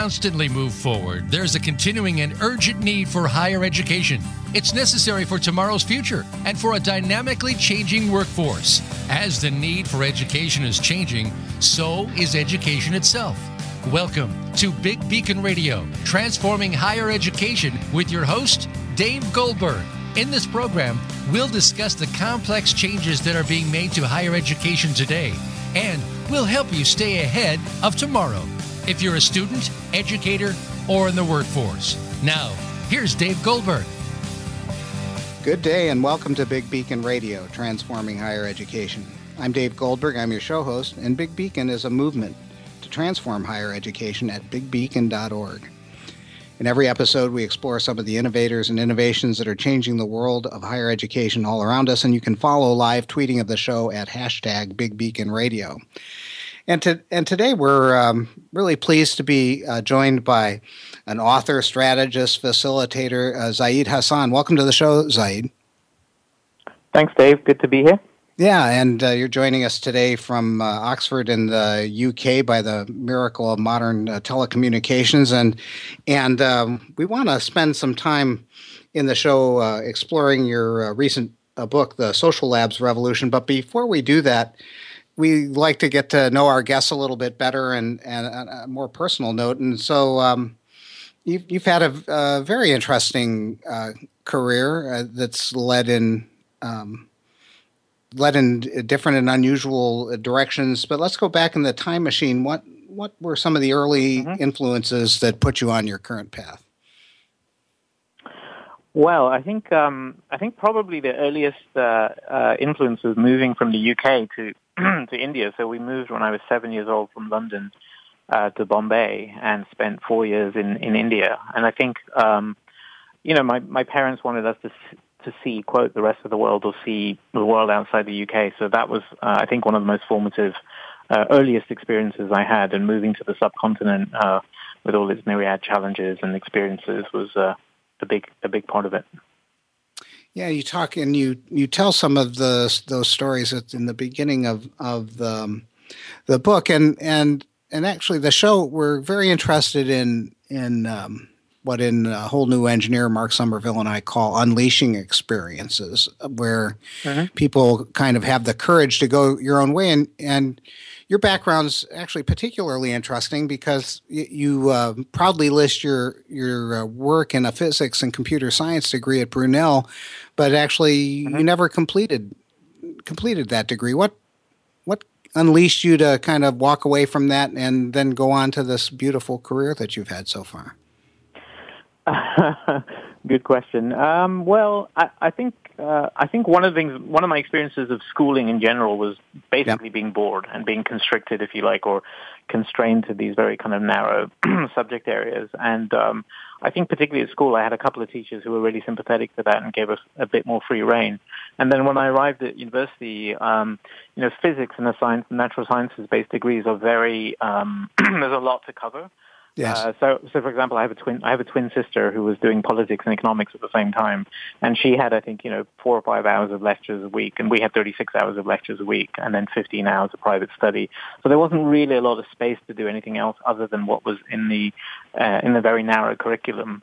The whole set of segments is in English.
Constantly move forward, there's a continuing and urgent need for higher education. It's necessary for tomorrow's future and for a dynamically changing workforce. As the need for education is changing, so is education itself. Welcome to Big Beacon Radio, transforming higher education with your host, Dave Goldberg. In this program, we'll discuss the complex changes that are being made to higher education today, and we'll help you stay ahead of tomorrow if you're a student, educator, or in the workforce. Now, here's Dave Goldberg. Good day and welcome to Big Beacon Radio, transforming higher education. I'm Dave Goldberg, I'm your show host, and Big Beacon is a movement to transform higher education at bigbeacon.org. In every episode, we explore some of the innovators and innovations that are changing the world of higher education all around us, and you can follow live tweeting of the show at hashtag Big Beacon Radio. And, to, and today we're um, really pleased to be uh, joined by an author, strategist, facilitator, uh, Zaid Hassan. Welcome to the show, Zaid. Thanks, Dave. Good to be here. Yeah, and uh, you're joining us today from uh, Oxford in the UK by the miracle of modern uh, telecommunications, and and um, we want to spend some time in the show uh, exploring your recent book, The Social Labs Revolution. But before we do that, we like to get to know our guests a little bit better and, and a more personal note. And so um, you've, you've had a, a very interesting uh, career uh, that's led in um, led in different and unusual directions. But let's go back in the time machine. What what were some of the early mm-hmm. influences that put you on your current path? Well, I think um, I think probably the earliest uh, uh, influence was moving from the UK to to India. So we moved when I was seven years old from London uh, to Bombay and spent four years in in India. And I think um, you know my my parents wanted us to to see quote the rest of the world or see the world outside the UK. So that was uh, I think one of the most formative uh, earliest experiences I had. And moving to the subcontinent uh, with all its myriad challenges and experiences was. Uh, a big a big part of it. Yeah, you talk and you you tell some of the those stories in the beginning of of the, um, the book, and and and actually the show we're very interested in in um, what in a whole new engineer Mark Somerville and I call unleashing experiences, where mm-hmm. people kind of have the courage to go your own way, and and your background's actually particularly interesting because you, you uh, proudly list your your uh, work in a physics and computer science degree at Brunel, but actually mm-hmm. you never completed completed that degree. What what unleashed you to kind of walk away from that and then go on to this beautiful career that you've had so far? Good question. Um, well, I, I think uh, I think one of the things, one of my experiences of schooling in general was basically being bored and being constricted, if you like, or constrained to these very kind of narrow subject areas. And um, I think particularly at school, I had a couple of teachers who were really sympathetic to that and gave us a bit more free rein. And then when I arrived at university, um, you know, physics and the science, natural sciences based degrees are very, um, there's a lot to cover. Yes. Uh, so, so for example, I have a twin. I have a twin sister who was doing politics and economics at the same time, and she had, I think, you know, four or five hours of lectures a week, and we had 36 hours of lectures a week, and then 15 hours of private study. So there wasn't really a lot of space to do anything else other than what was in the uh, in the very narrow curriculum.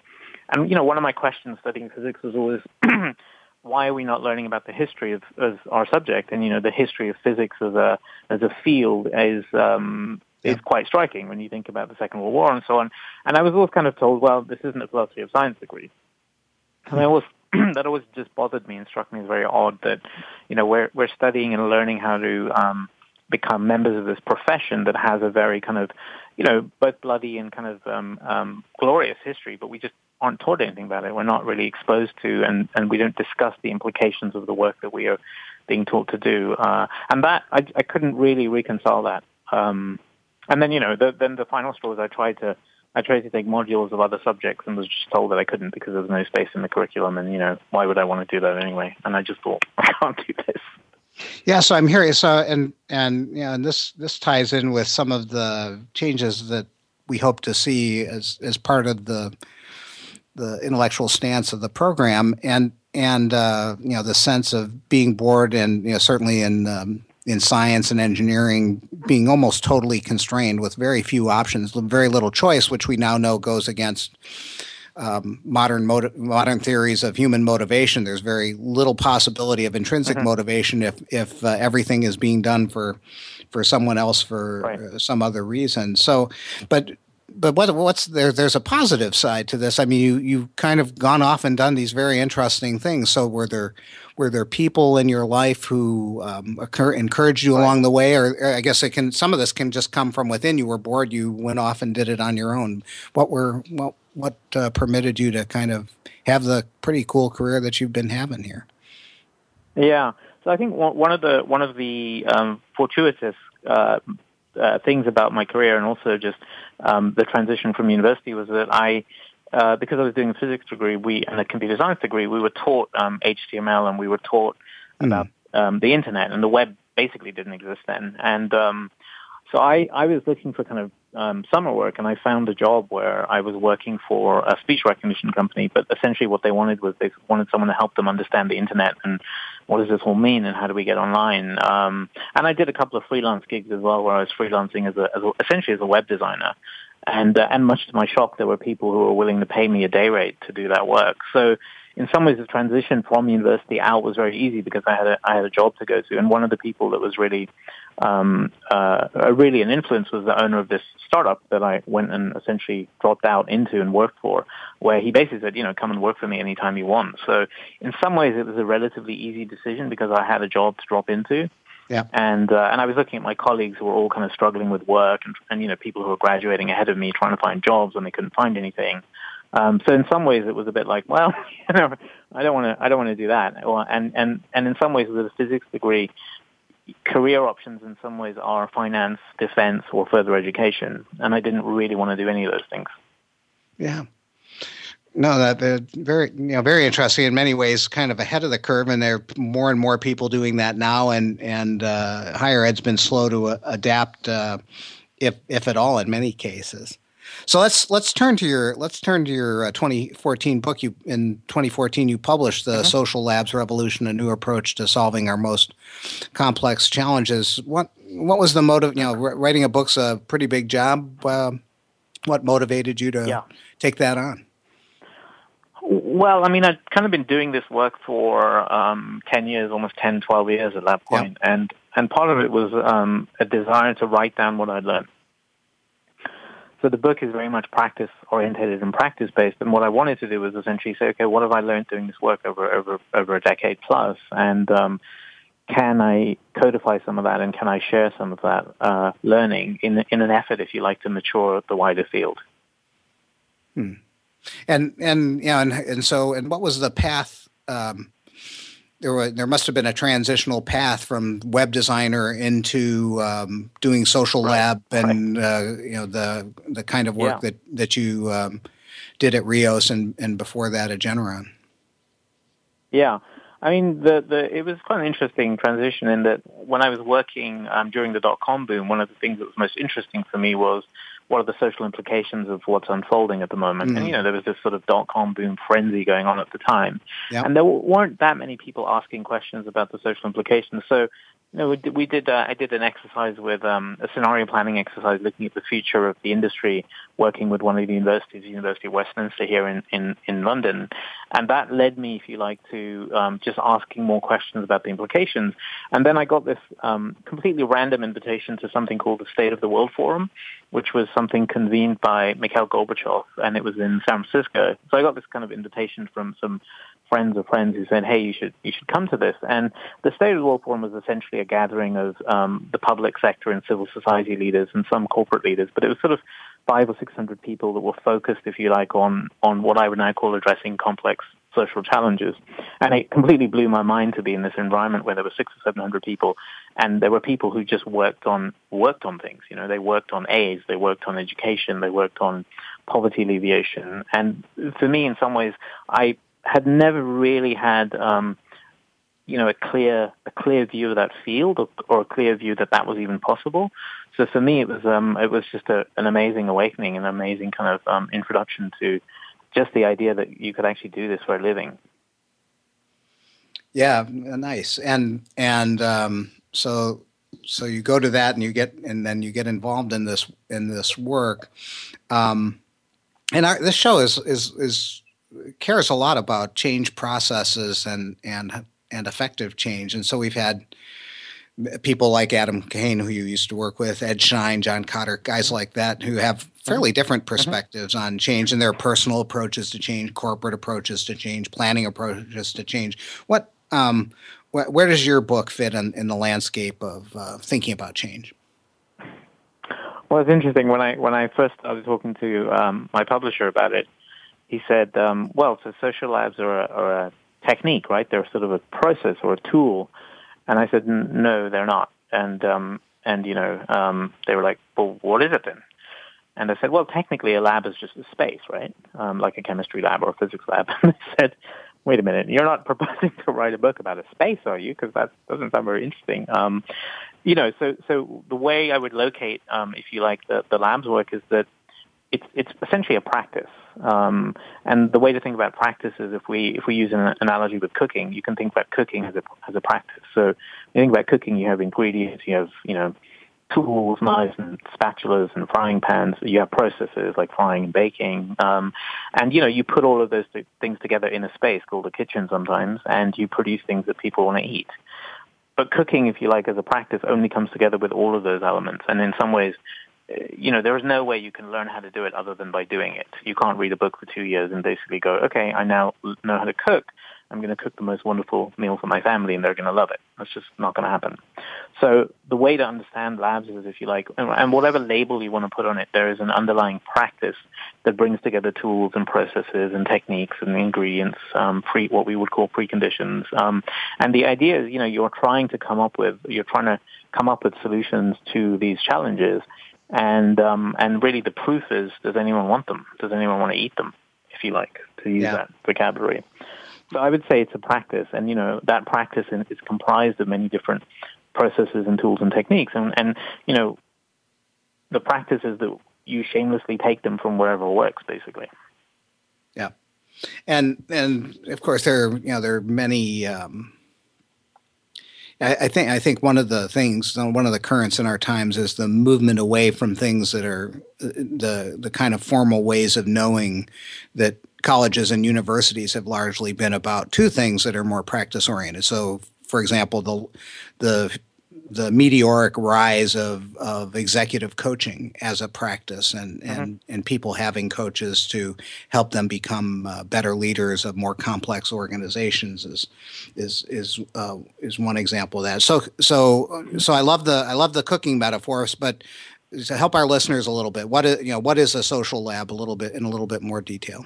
And you know, one of my questions studying physics was always. why are we not learning about the history of, of, our subject? And you know, the history of physics as a as a field is um, is quite striking when you think about the Second World War and so on. And I was always kind of told, well, this isn't a philosophy of science degree. And I always that always just bothered me and struck me as very odd that you know we're we're studying and learning how to um, become members of this profession that has a very kind of you know both bloody and kind of um, um, glorious history, but we just aren't taught anything about it. We're not really exposed to, and, and we don't discuss the implications of the work that we are being taught to do. Uh, and that I, I couldn't really reconcile that. Um, and then you know, the, then the final straw was I tried to I tried to take modules of other subjects and was just told that I couldn't because there was no space in the curriculum. And you know, why would I want to do that anyway? And I just thought I can't do this. Yeah, so I'm hearing so and and yeah, and this this ties in with some of the changes that we hope to see as as part of the the intellectual stance of the program and and uh, you know the sense of being bored and you know certainly in um, in science and engineering being almost totally constrained with very few options, very little choice, which we now know goes against um, modern motiv- modern theories of human motivation. There's very little possibility of intrinsic mm-hmm. motivation if if uh, everything is being done for for someone else for right. some other reason. So, but but what what's there? There's a positive side to this. I mean, you you've kind of gone off and done these very interesting things. So were there were there people in your life who um, occur, encouraged you right. along the way, or, or, I guess it can some of this can just come from within. You were bored, you went off and did it on your own. What were what what uh, permitted you to kind of have the pretty cool career that you've been having here? Yeah, so I think one of the one of the um, fortuitous uh, uh, things about my career and also just um, the transition from university was that I, uh, because I was doing a physics degree, we and a computer science degree, we were taught um, HTML and we were taught mm. about um, the internet and the web basically didn't exist then. And um, so I, I was looking for kind of um, summer work, and I found a job where I was working for a speech recognition company. But essentially, what they wanted was they wanted someone to help them understand the internet and what does this all mean and how do we get online. Um, and I did a couple of freelance gigs as well, where I was freelancing as a, as a essentially as a web designer. And uh, and much to my shock, there were people who were willing to pay me a day rate to do that work. So in some ways, the transition from university out was very easy because I had a I had a job to go to, and one of the people that was really um, uh, really an influence was the owner of this startup that I went and essentially dropped out into and worked for, where he basically said, you know, come and work for me anytime you want. So in some ways, it was a relatively easy decision because I had a job to drop into. Yeah. And uh, and I was looking at my colleagues who were all kind of struggling with work and, and you know people who were graduating ahead of me trying to find jobs and they couldn't find anything. Um, so in some ways it was a bit like, well, you know, I don't want to, I don't want to do that. And and and in some ways with a physics degree, career options in some ways are finance, defense, or further education, and I didn't really want to do any of those things. Yeah. No, that they're very you know very interesting in many ways, kind of ahead of the curve, and there are more and more people doing that now, and and uh, higher ed's been slow to uh, adapt, uh, if if at all, in many cases. So let's let's turn to your let's turn to your uh, 2014 book. You in 2014 you published the mm-hmm. Social Labs Revolution: A New Approach to Solving Our Most Complex Challenges. What what was the motive? You know, writing a book's a pretty big job. Uh, what motivated you to yeah. take that on? Well, I mean, I've kind of been doing this work for um, 10 years, almost 10, 12 years at that point. Yeah. And, and part of it was um, a desire to write down what I'd learned. So the book is very much practice oriented and practice based. And what I wanted to do was essentially say, okay, what have I learned doing this work over over over a decade plus, and um, can I codify some of that, and can I share some of that uh, learning in in an effort, if you like, to mature the wider field. Hmm. And and yeah, and and so and what was the path? Um, there were there must have been a transitional path from web designer into um, doing social right. lab and right. uh, you know the the kind of work yeah. that that you um, did at Reos and and before that at Generon. Yeah. I mean, the, the, it was quite an interesting transition in that when I was working um, during the dot-com boom, one of the things that was most interesting for me was what are the social implications of what's unfolding at the moment? Mm. And, you know, there was this sort of dot-com boom frenzy going on at the time. Yep. And there weren't that many people asking questions about the social implications. So no, we did. We did uh, I did an exercise with um, a scenario planning exercise looking at the future of the industry, working with one of the universities, the University of Westminster here in, in, in London, and that led me, if you like, to um, just asking more questions about the implications. And then I got this um, completely random invitation to something called the State of the World Forum, which was something convened by Mikhail Gorbachev, and it was in San Francisco. So I got this kind of invitation from some friends of friends who said, "Hey, you should you should come to this." And the State of the World Forum was essentially a gathering of um, the public sector and civil society leaders and some corporate leaders, but it was sort of five or six hundred people that were focused, if you like, on on what I would now call addressing complex social challenges. And it completely blew my mind to be in this environment where there were six or seven hundred people, and there were people who just worked on worked on things. You know, they worked on AIDS, they worked on education, they worked on poverty alleviation. And for me, in some ways, I had never really had. Um, you know, a clear a clear view of that field, or, or, a clear view that that was even possible. So for me, it was um, it was just a, an amazing awakening, an amazing kind of um, introduction to just the idea that you could actually do this for a living. Yeah, nice. And and um, so so you go to that and you get and then you get involved in this in this work. Um, and our, this show is is is cares a lot about change processes and and and effective change. And so we've had people like Adam Kahane, who you used to work with, Ed Schein, John Kotter, guys like that, who have fairly different mm-hmm. perspectives mm-hmm. on change and their personal approaches to change, corporate approaches to change, planning approaches to change. What, um, wh- where does your book fit in, in the landscape of uh, thinking about change? Well, it's interesting. When I when I first started talking to um, my publisher about it, he said, um, "Well, so social labs are a, are a technique, right? They're sort of a process or a tool. And I said, no, they're not. And, um, and, you know, um, they were like, well, what is it then? And I said, well, technically a lab is just a space, right? Um, like a chemistry lab or a physics lab. And they said, wait a minute, you're not proposing to write a book about a space, are you? Because that doesn't sound very interesting. Um, you know, so, so the way I would locate, um, if you like, the, the lab's work is that it's, it's essentially a practice. Um, and the way to think about practice is if we if we use an analogy with cooking, you can think about cooking as a as a practice. So you think about cooking, you have ingredients, you have you know tools, knives, and spatulas, and frying pans. You have processes like frying and baking, um, and you know you put all of those th- things together in a space called a kitchen sometimes, and you produce things that people want to eat. But cooking, if you like, as a practice, only comes together with all of those elements, and in some ways, you know, there is no way you can learn how to do it other than by doing it. You can't read a book for two years and basically go, okay, I now know how to cook. I'm going to cook the most wonderful meal for my family and they're going to love it. That's just not going to happen. So the way to understand labs is, if you like, and whatever label you want to put on it, there is an underlying practice that brings together tools and processes and techniques and ingredients, um, pre, what we would call preconditions. Um, and the idea is, you know, you're trying to come up with, you're trying to come up with solutions to these challenges and um, and really the proof is, does anyone want them? Does anyone want to eat them, if you like, to use yeah. that vocabulary? So I would say it's a practice, and you know that practice is comprised of many different processes and tools and techniques, and and you know the practice is that you shamelessly take them from wherever works, basically. Yeah, and and of course there are you know there are many. Um, I, think I think one of the things, one of the currents in our times, is the movement away from things that are uh, the the kind of formal ways of knowing that colleges and universities have largely been about two things that are more practice oriented. So, for example, the the the meteoric rise of, of executive coaching as a practice and, mm-hmm. and, and people having coaches to help them become uh, better leaders of more complex organizations is is is uh, is one example of that. So so so I love the I love the cooking metaphors, but to help our listeners a little bit, what is you know what is a social lab a little bit in a little bit more detail.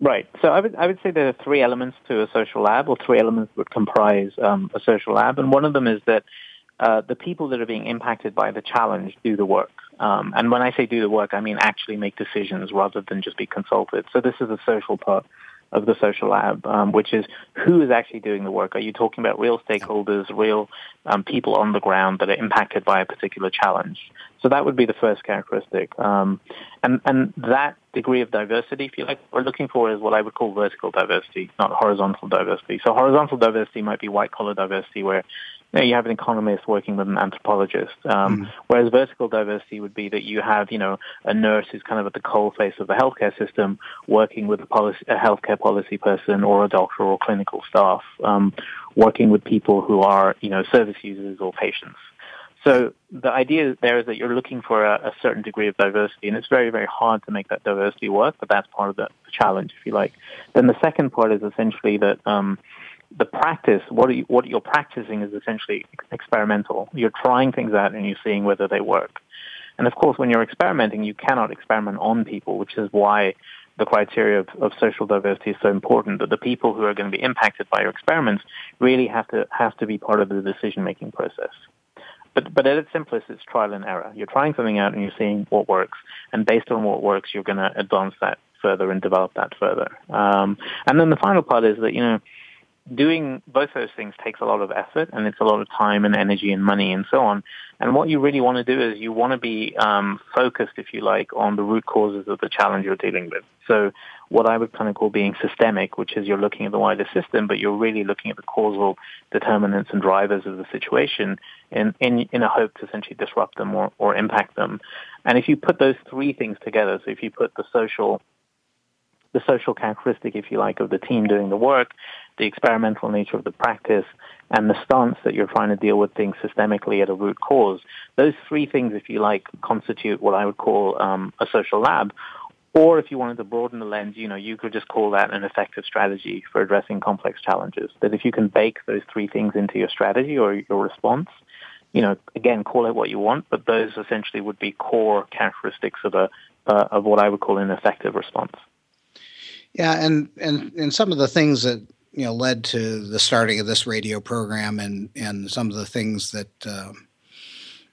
Right. So I would I would say there are three elements to a social lab, or three elements that comprise um, a social lab, and one of them is that uh, the people that are being impacted by the challenge do the work. Um, and when I say do the work, I mean actually make decisions rather than just be consulted. So this is a social part of the social lab, um, which is who is actually doing the work. Are you talking about real stakeholders, real um, people on the ground that are impacted by a particular challenge? So that would be the first characteristic. Um, and, and that degree of diversity, if you like, we're looking for is what I would call vertical diversity, not horizontal diversity. So horizontal diversity might be white collar diversity where you, know, you have an economist working with an anthropologist. Um, mm. Whereas vertical diversity would be that you have, you know, a nurse who's kind of at the coal face of the healthcare system working with a, policy, a healthcare policy person or a doctor or clinical staff, um, working with people who are, you know, service users or patients. So the idea there is that you're looking for a, a, certain degree of diversity, and it's very, very hard to make that diversity work, but that's part of the, challenge, if you like. Then the second part is essentially that um, the practice, what, you, what you're practicing is essentially experimental. You're trying things out and you're seeing whether they work. And of course, when you're experimenting, you cannot experiment on people, which is why the criteria of, of social diversity is so important. That the people who are going to be impacted by your experiments really have to have to be part of the decision making process. But, but at its simplest, it's trial and error. You're trying something out and you're seeing what works. And based on what works, you're going to advance that further and develop that further. Um, and then the final part is that, you know, doing both those things takes a lot of effort and it's a lot of time and energy and money and so on. And what you really want to do is you want to be um, focused, if you like, on the root causes of the challenge you're dealing with. So what I would kind of call being systemic, which is you're looking at the wider system, but you're really looking at the causal determinants and drivers of the situation in, in, in a hope to essentially disrupt them or, or impact them. And if you put those three things together, so if you put the social the social characteristic, if you like, of the team doing the work, the experimental nature of the practice, and the stance that you're trying to deal with things systemically at a root cause. Those three things, if you like, constitute what I would call um, a social lab. Or if you wanted to broaden the lens, you know, you could just call that an effective strategy for addressing complex challenges. That if you can bake those three things into your strategy or your response, you know, again, call it what you want, but those essentially would be core characteristics of a uh, of what I would call an effective response. Yeah, and and and some of the things that you know led to the starting of this radio program, and and some of the things that um,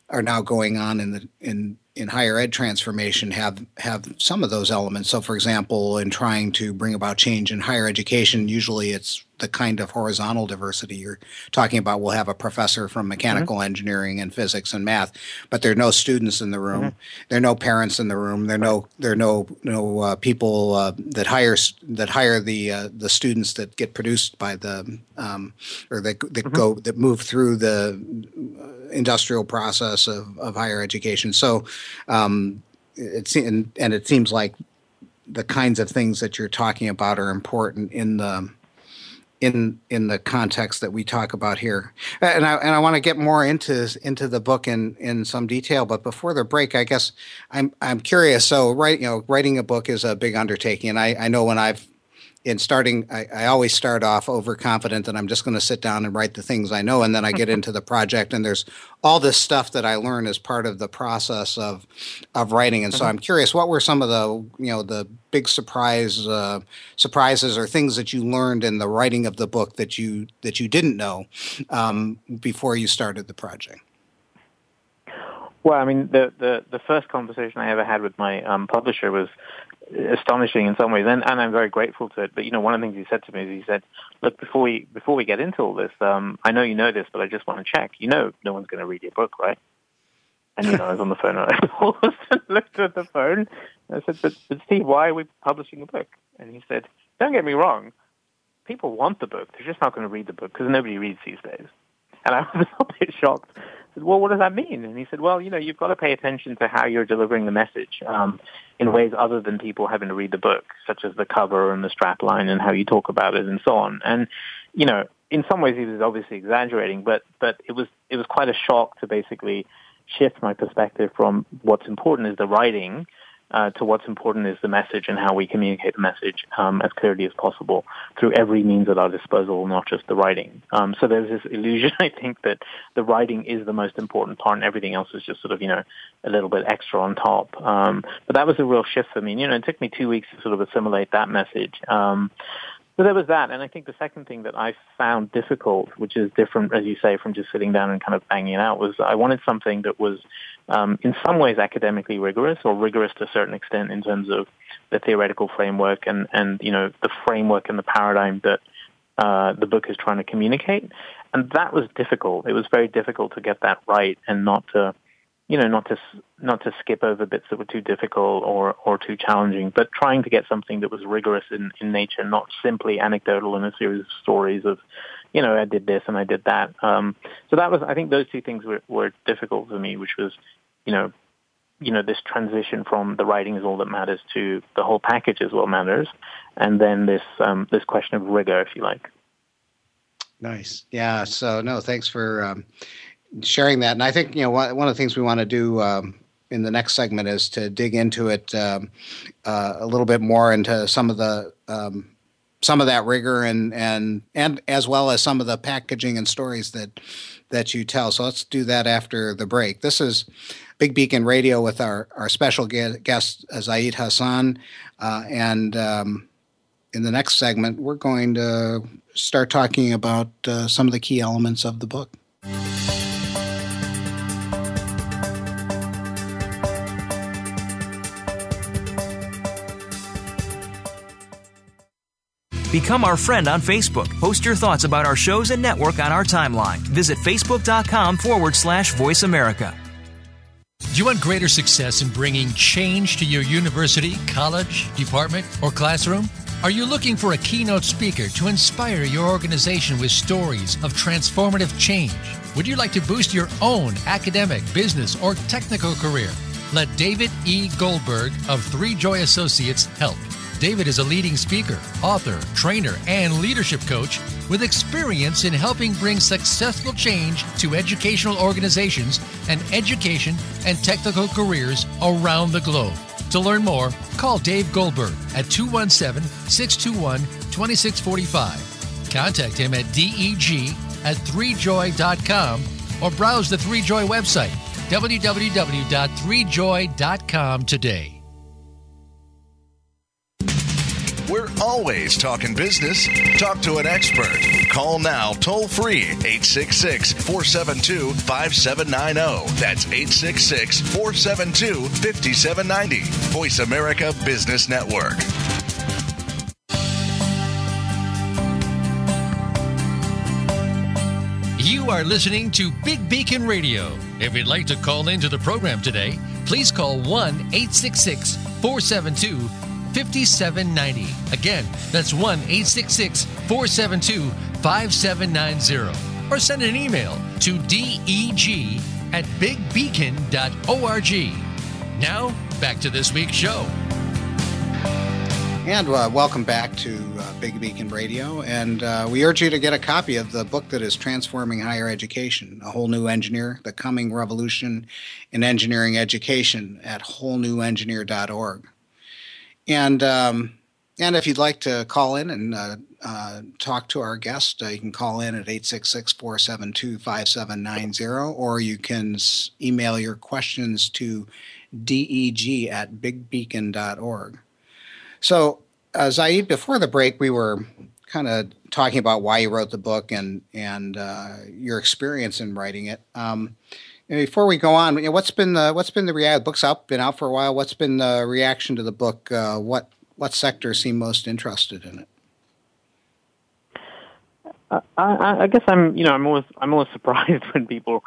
are now going on in the in in higher ed transformation have have some of those elements. So, for example, in trying to bring about change in higher education, usually it's the kind of horizontal diversity you're talking about. We'll have a professor from mechanical mm-hmm. engineering and physics and math, but there are no students in the room. Mm-hmm. There are no parents in the room. There are no there are no no uh, people uh, that hire that hire the uh, the students that get produced by the um, or that that mm-hmm. go that move through the industrial process of, of higher education. So um, it's and, and it seems like the kinds of things that you're talking about are important in the in in the context that we talk about here. And I and I want to get more into into the book in in some detail. But before the break, I guess I'm I'm curious. So, right, you know, writing a book is a big undertaking, and I I know when I've in starting, I, I, always start off overconfident that I'm just going to sit down and write the things I know, and then I get into the project, and there's all this stuff that I learn as part of the process of of writing. And so mm-hmm. I'm curious, what were some of the you know the big surprise uh, surprises or things that you learned in the writing of the book that you that you didn't know um, before you started the project? Well, I mean, the, the, the first conversation I ever had with my um, publisher was astonishing in some ways, and, and I'm very grateful to it. But you know, one of the things he said to me is he said, "Look, before we before we get into all this, um, I know you know this, but I just want to check. You know, no one's going to read your book, right?" And you know, I was on the phone, and I almost looked at the phone. And I said, "But, but Steve, why are we publishing a book?" And he said, "Don't get me wrong, people want the book. They're just not going to read the book because nobody reads these days." And I was a little bit shocked said, well, what does that mean? And he said, well, you know, you've got to pay attention to how you're delivering the message um, in ways other than people having to read the book, such as the cover and the strap line and how you talk about it and so on. And, you know, in some ways he was obviously exaggerating, but, but it was, it was quite a shock to basically shift my perspective from what's important is the writing uh, to what's important is the message and how we communicate the message um, as clearly as possible through every means at our disposal, not just the writing. Um, so there's this illusion, I think, that the writing is the most important part and everything else is just sort of, you know, a little bit extra on top. Um, but that was a real shift for me. And, you know, it took me two weeks to sort of assimilate that message. Um, so there was that, and I think the second thing that I found difficult, which is different, as you say, from just sitting down and kind of banging it out, was I wanted something that was, um, in some ways, academically rigorous, or rigorous to a certain extent in terms of the theoretical framework and and you know the framework and the paradigm that uh, the book is trying to communicate, and that was difficult. It was very difficult to get that right and not to you know, not to not to skip over bits that were too difficult or or too challenging, but trying to get something that was rigorous in in nature, not simply anecdotal in a series of stories of, you know, I did this and I did that. Um, so that was, I think, those two things were were difficult for me, which was, you know, you know, this transition from the writing is all that matters to the whole package is what matters, and then this um, this question of rigor, if you like. Nice. Yeah. So no, thanks for um, sharing that. And I think you know one, of the things we want to do um, in the next segment is to dig into it um, uh, a little bit more into some of the um, some of that rigor and and and as well as some of the packaging and stories that that you tell. So let's do that after the break. This is Big Beacon Radio with our our special guest Zaid Hassan, uh, and um, in the next segment we're going to start talking about uh, some of the key elements of the book. Become our friend on Facebook. Post your thoughts about our shows and network on our timeline. Visit facebook.com forward slash voice America. Do you want greater success in bringing change to your university, college, department, or classroom? Are you looking for a keynote speaker to inspire your organization with stories of transformative change? Would you like to boost your own academic, business, or technical career? Let David E. Goldberg of Three Joy Associates help. David is a leading speaker, author, trainer, and leadership coach with experience in helping bring successful change to educational organizations and education and technical careers around the globe. To learn more, call Dave Goldberg at 217 621 2645. Contact him at deg at 3joy.com or browse the 3joy website www.3joy.com today. We're always talking business. Talk to an expert. Call now toll free 866 472 5790. That's 866 472 5790. Voice America Business Network. You are listening to Big Beacon Radio. If you'd like to call into the program today, please call 1 866 472 5790. Again, that's 1 866 472 5790. Or send an email to deg at bigbeacon.org. Now, back to this week's show. And uh, welcome back to uh, Big Beacon Radio. And uh, we urge you to get a copy of the book that is transforming higher education, A Whole New Engineer, The Coming Revolution in Engineering Education at wholenewengineer.org. And um, and if you'd like to call in and uh, uh, talk to our guest, uh, you can call in at 866 472 5790, or you can email your questions to deg at bigbeacon.org. So, uh, Zaid, before the break, we were kind of talking about why you wrote the book and, and uh, your experience in writing it. Um, before we go on, what's been the what's been the reaction? Book's out, been out for a while. What's been the reaction to the book? Uh, what what sectors seem most interested in it? Uh, I, I, guess I'm you know I'm always I'm always surprised when people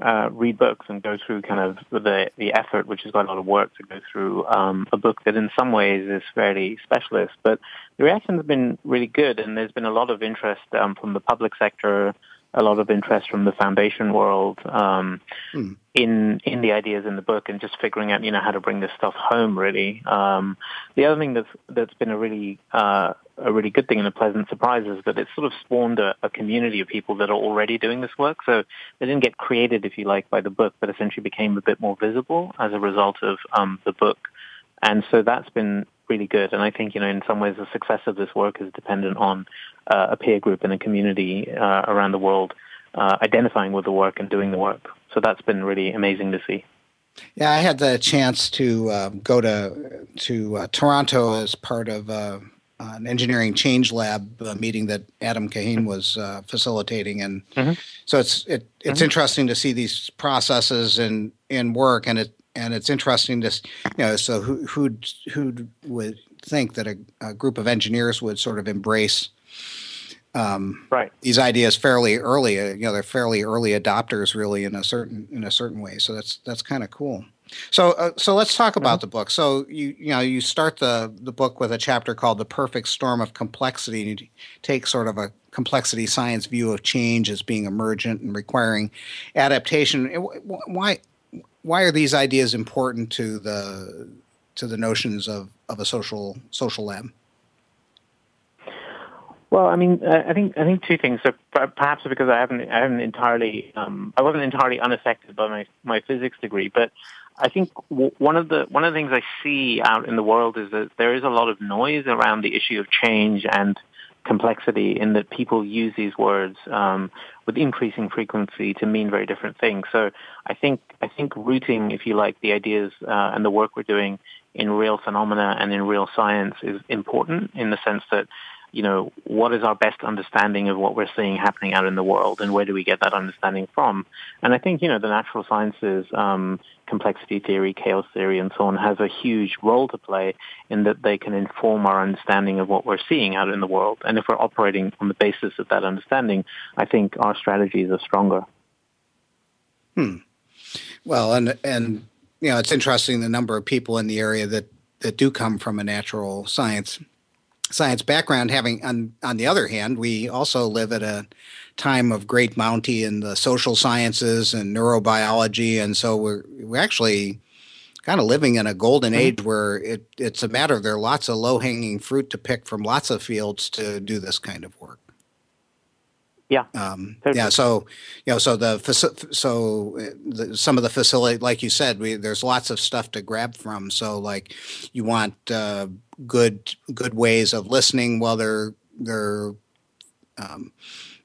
uh, read books and go through kind of the the effort, which is quite a lot of work to go through um, a book that in some ways is fairly specialist. But the reaction has been really good, and there's been a lot of interest um, from the public sector a lot of interest from the foundation world um, mm. in in the ideas in the book and just figuring out you know how to bring this stuff home. Really, um, the other thing that's that's been a really uh, a really good thing and a pleasant surprise is that it sort of spawned a, a, community of people that are already doing this work. So they didn't get created, if you like, by the book, but essentially became a bit more visible as a result of um, the book. And so that's been really good. And I think, you know, in some ways the success of this work is dependent on uh, a peer group and a community uh, around the world uh, identifying with the work and doing the work. So that's been really amazing to see. Yeah, I had the chance to uh, go to to uh, Toronto as part of uh, an engineering change lab meeting that Adam Kahane was facilitating, and mm-hmm. so it's it, it's mm-hmm. interesting to see these processes in in work, and it and it's interesting to you know so who who who would think that a, a, group of engineers would sort of embrace um, right. these ideas fairly early uh, you know they're fairly early adopters really in a certain in a certain way. So that's that's kind of cool. So uh, so let's talk about mm-hmm. the book. So you you know you start the the book with a chapter called the perfect storm of complexity and you take sort of a complexity science view of change as being emergent and requiring adaptation. Why why are these ideas important to the to the notions of, of a social social lab? Well, I mean, I think I think two things. So perhaps because I haven't I haven't entirely um, I wasn't entirely unaffected by my my physics degree, but I think one of the one of the things I see out in the world is that there is a lot of noise around the issue of change and complexity in that people use these words um, with increasing frequency to mean very different things. So I think think rooting, if you like, the ideas uh, and the work we're doing in real phenomena and in real science is important in the sense that you know, what is our best understanding of what we're seeing happening out in the world and where do we get that understanding from? And I think, you know, the natural sciences, um, complexity theory, chaos theory, and so on has a huge role to play in that they can inform our understanding of what we're seeing out in the world. And if we're operating on the basis of that understanding, I think our strategies are stronger. Hmm. Well, and, and, you know, it's interesting the number of people in the area that, that do come from a natural science science background having on on the other hand we also live at a time of great bounty in the social sciences and neurobiology and so we're we're actually kind of living in a golden mm-hmm. age where it it's a matter of there are lots of low hanging fruit to pick from lots of fields to do this kind of work yeah. Um, yeah. So, you know, so the so the, some of the facility, like you said, we, there's lots of stuff to grab from. So, like, you want uh, good good ways of listening. Well, they're they're um,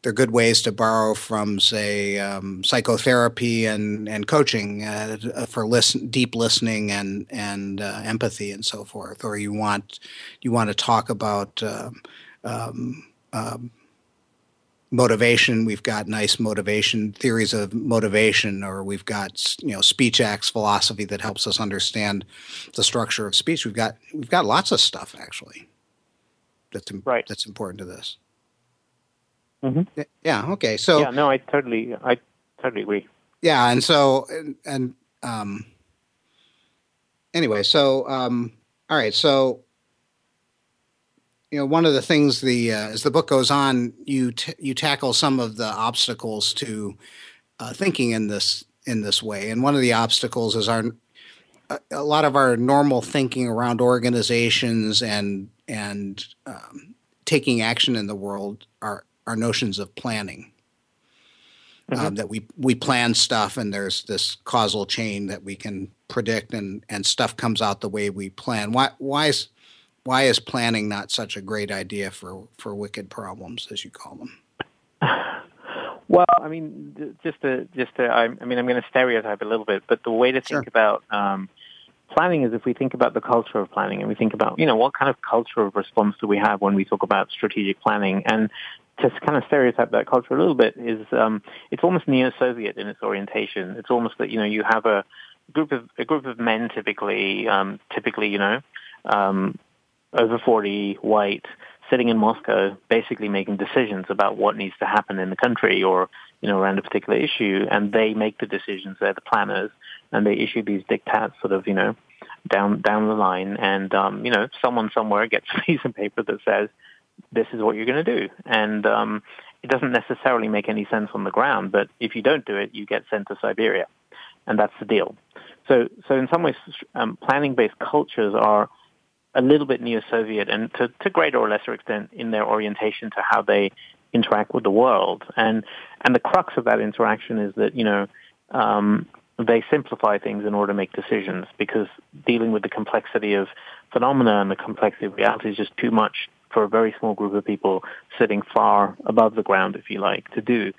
they're good ways to borrow from, say, um, psychotherapy and and coaching uh, for listen, deep listening and and uh, empathy and so forth. Or you want you want to talk about. Uh, um, um motivation we've got nice motivation theories of motivation or we've got you know speech acts philosophy that helps us understand the structure of speech we've got we've got lots of stuff actually that's right. that's important to this mm-hmm. yeah okay so yeah no i totally i totally agree yeah and so and, and um anyway so um all right so you know one of the things the uh, as the book goes on you t- you tackle some of the obstacles to uh, thinking in this in this way. And one of the obstacles is our a, lot of our normal thinking around organizations and and um, taking action in the world are are notions of planning. Mm-hmm. um, that we we plan stuff and there's this causal chain that we can predict and and stuff comes out the way we plan. Why why is why is planning not such a great idea for for wicked problems as you call them? Well, I mean, just to just to, I, I mean, I'm going to stereotype a little bit, but the way to think sure. about um, planning is if we think about the culture of planning and we think about, you know, what kind of culture of response do we have when we talk about strategic planning and to kind of stereotype that culture a little bit is um, it's almost neo-Soviet in its orientation. It's almost that you know you have a group of a group of men typically um, typically you know um, over 40, white, sitting in Moscow, basically making decisions about what needs to happen in the country or, you know, around a particular issue. And they make the decisions. They're the planners and they issue these diktats sort of, you know, down, down the line. And, um, you know, someone somewhere gets a piece of paper that says, this is what you're going to do. And, um, it doesn't necessarily make any sense on the ground, but if you don't do it, you get sent to Siberia. And that's the deal. So, so in some ways, um, planning-based cultures are a little bit neo-Soviet and to, to greater or lesser extent in their orientation to how they interact with the world. And, and the crux of that interaction is that, you know, um, they simplify things in order to make decisions because dealing with the complexity of phenomena and the complexity of reality is just too much for a very small group of people sitting far above the ground, if you like, to do.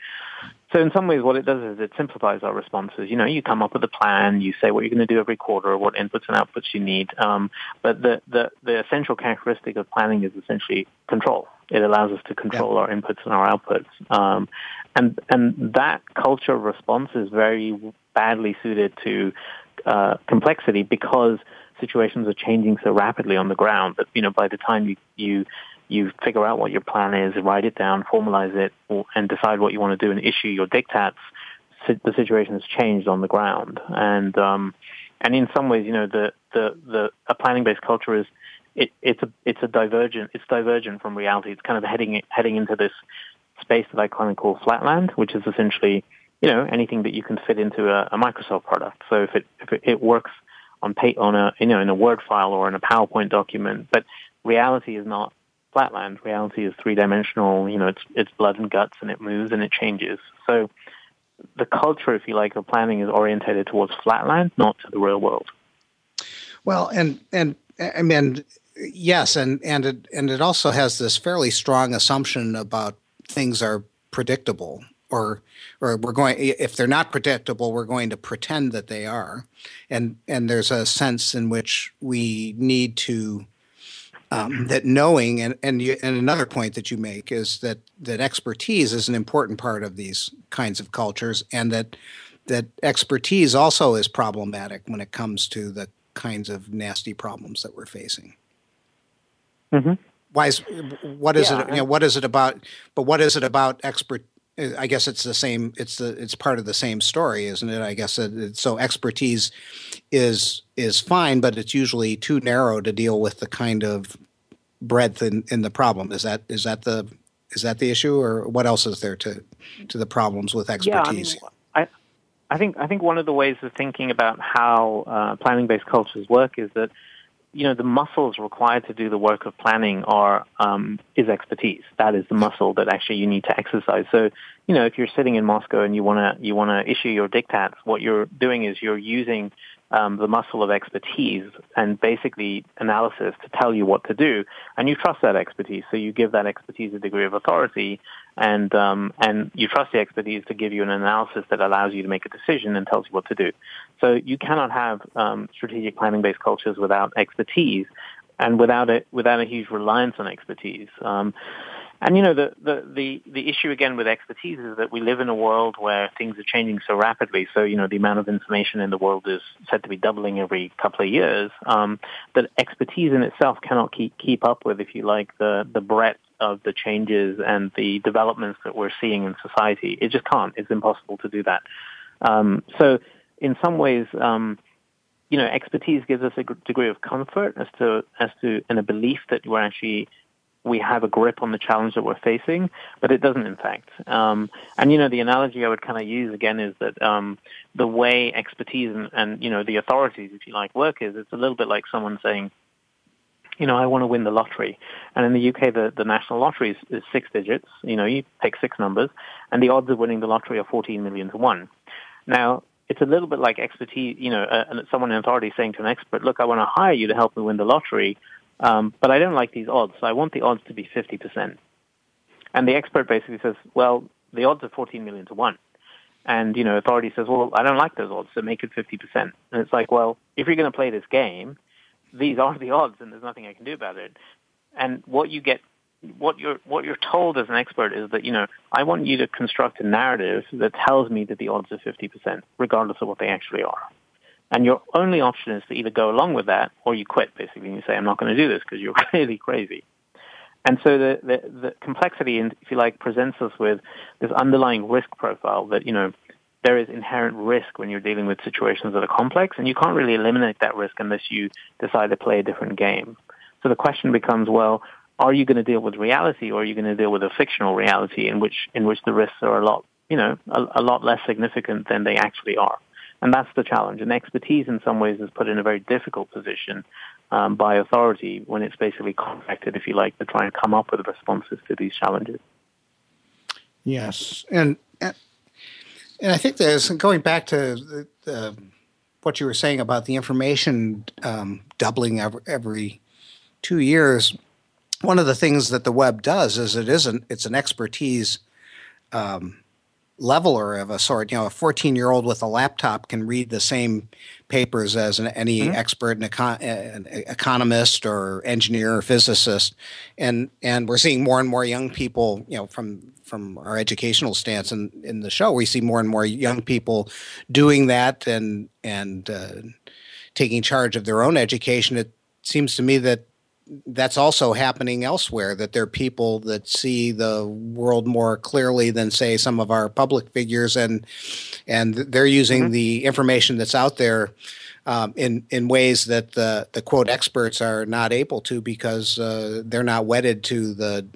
So in some ways, what it does is it simplifies our responses. You know, you come up with a plan, you say what you're going to do every quarter, what inputs and outputs you need. Um, but the, the, the essential characteristic of planning is essentially control. It allows us to control yeah. our inputs and our outputs. Um, and, and that culture of response is very badly suited to uh, complexity because situations are changing so rapidly on the ground that, you know, by the time you, you you figure out what your plan is, write it down, formalize it, and decide what you want to do and issue your diktats, the situation has changed on the ground. And um, and in some ways, you know, the the, the a planning based culture is it, it's a it's a divergent it's divergent from reality. It's kind of heading heading into this space that I kind of call flatland, which is essentially you know anything that you can fit into a, a Microsoft product. So if it if it, it works on pay, on a you know in a Word file or in a PowerPoint document, but reality is not flatland. Reality is three dimensional. You know, it's it's blood and guts, and it moves and it changes. So the culture, if you like, of planning is orientated towards flatland, not to the real world. Well, and and I mean, yes, and and it and it also has this fairly strong assumption about things are predictable or or we're going if they're not predictable we're going to pretend that they are and and there's a sense in which we need to um, that knowing and and, you, and another point that you make is that that expertise is an important part of these kinds of cultures and that that expertise also is problematic when it comes to the kinds of nasty problems that we're facing. Mm-hmm. Why is what is yeah, it? You know, what is it about? But what is it about expert? I guess it's the same. It's the it's part of the same story, isn't it? I guess it, so. Expertise is is fine, but it's usually too narrow to deal with the kind of breadth in, in the problem. Is that is that the is that the issue, or what else is there to to the problems with expertise? Yeah, I, mean, I, I think I think one of the ways of thinking about how uh, planning based cultures work is that you know, the muscles required to do the work of planning are um, is expertise. That is the muscle that actually you need to exercise. So, you know, if you're sitting in Moscow and you wanna you wanna issue your diktats, what you're doing is you're using um, the muscle of expertise and basically analysis to tell you what to do, and you trust that expertise. So you give that expertise a degree of authority, and um, and you trust the expertise to give you an analysis that allows you to make a decision and tells you what to do. So you cannot have um, strategic planning-based cultures without expertise, and without it without a huge reliance on expertise. Um, and you know, the, the, the, the issue again with expertise is that we live in a world where things are changing so rapidly. So, you know, the amount of information in the world is said to be doubling every couple of years. Um, that expertise in itself cannot keep, keep up with, if you like, the, the breadth of the changes and the developments that we're seeing in society. It just can't. It's impossible to do that. Um, so in some ways, um, you know, expertise gives us a degree of comfort as to, as to, and a belief that we're actually we have a grip on the challenge that we're facing, but it doesn't in fact. Um, and you know, the analogy I would kind of use again is that um, the way expertise and, and you know the authorities, if you like, work is it's a little bit like someone saying, you know, I want to win the lottery. And in the UK, the, the national lottery is, is six digits. You know, you pick six numbers, and the odds of winning the lottery are 14 million to one. Now, it's a little bit like expertise, you know, uh, someone in authority saying to an expert, look, I want to hire you to help me win the lottery. Um, but I don't like these odds, so I want the odds to be 50%. And the expert basically says, well, the odds are 14 million to 1. And, you know, authority says, well, I don't like those odds, so make it 50%. And it's like, well, if you're going to play this game, these are the odds and there's nothing I can do about it. And what you get, what you're, what you're told as an expert is that, you know, I want you to construct a narrative that tells me that the odds are 50%, regardless of what they actually are. And your only option is to either go along with that or you quit, basically, and you say, I'm not going to do this because you're really crazy. And so the, the, the complexity, if you like, presents us with this underlying risk profile that, you know, there is inherent risk when you're dealing with situations that are complex, and you can't really eliminate that risk unless you decide to play a different game. So the question becomes, well, are you going to deal with reality, or are you going to deal with a fictional reality in which in which the risks are a lot, you know, a, a lot less significant than they actually are? And that's the challenge. And expertise in some ways is put in a very difficult position um, by authority when it's basically contracted, if you like, to try and come up with responses to these challenges. Yes. And, and I think there's going back to the, the, what you were saying about the information um, doubling every, every two years. One of the things that the web does is it isn't, it's an expertise um, leveler of a sort. You know, a 14 year old with a laptop can read the same papers as an, any mm-hmm. expert, an, econ- an, economist or engineer or physicist, and and we're seeing more and more young people. You know, from from our educational stance in, in the show, we see more and more young people doing that and and uh, taking charge of their own education. It seems to me that that's also happening elsewhere that there are people that see the world more clearly than say some of our public figures and and they're using mm-hmm. the information that's out there um, in in ways that the the quote experts are not able to because uh, they're not wedded to the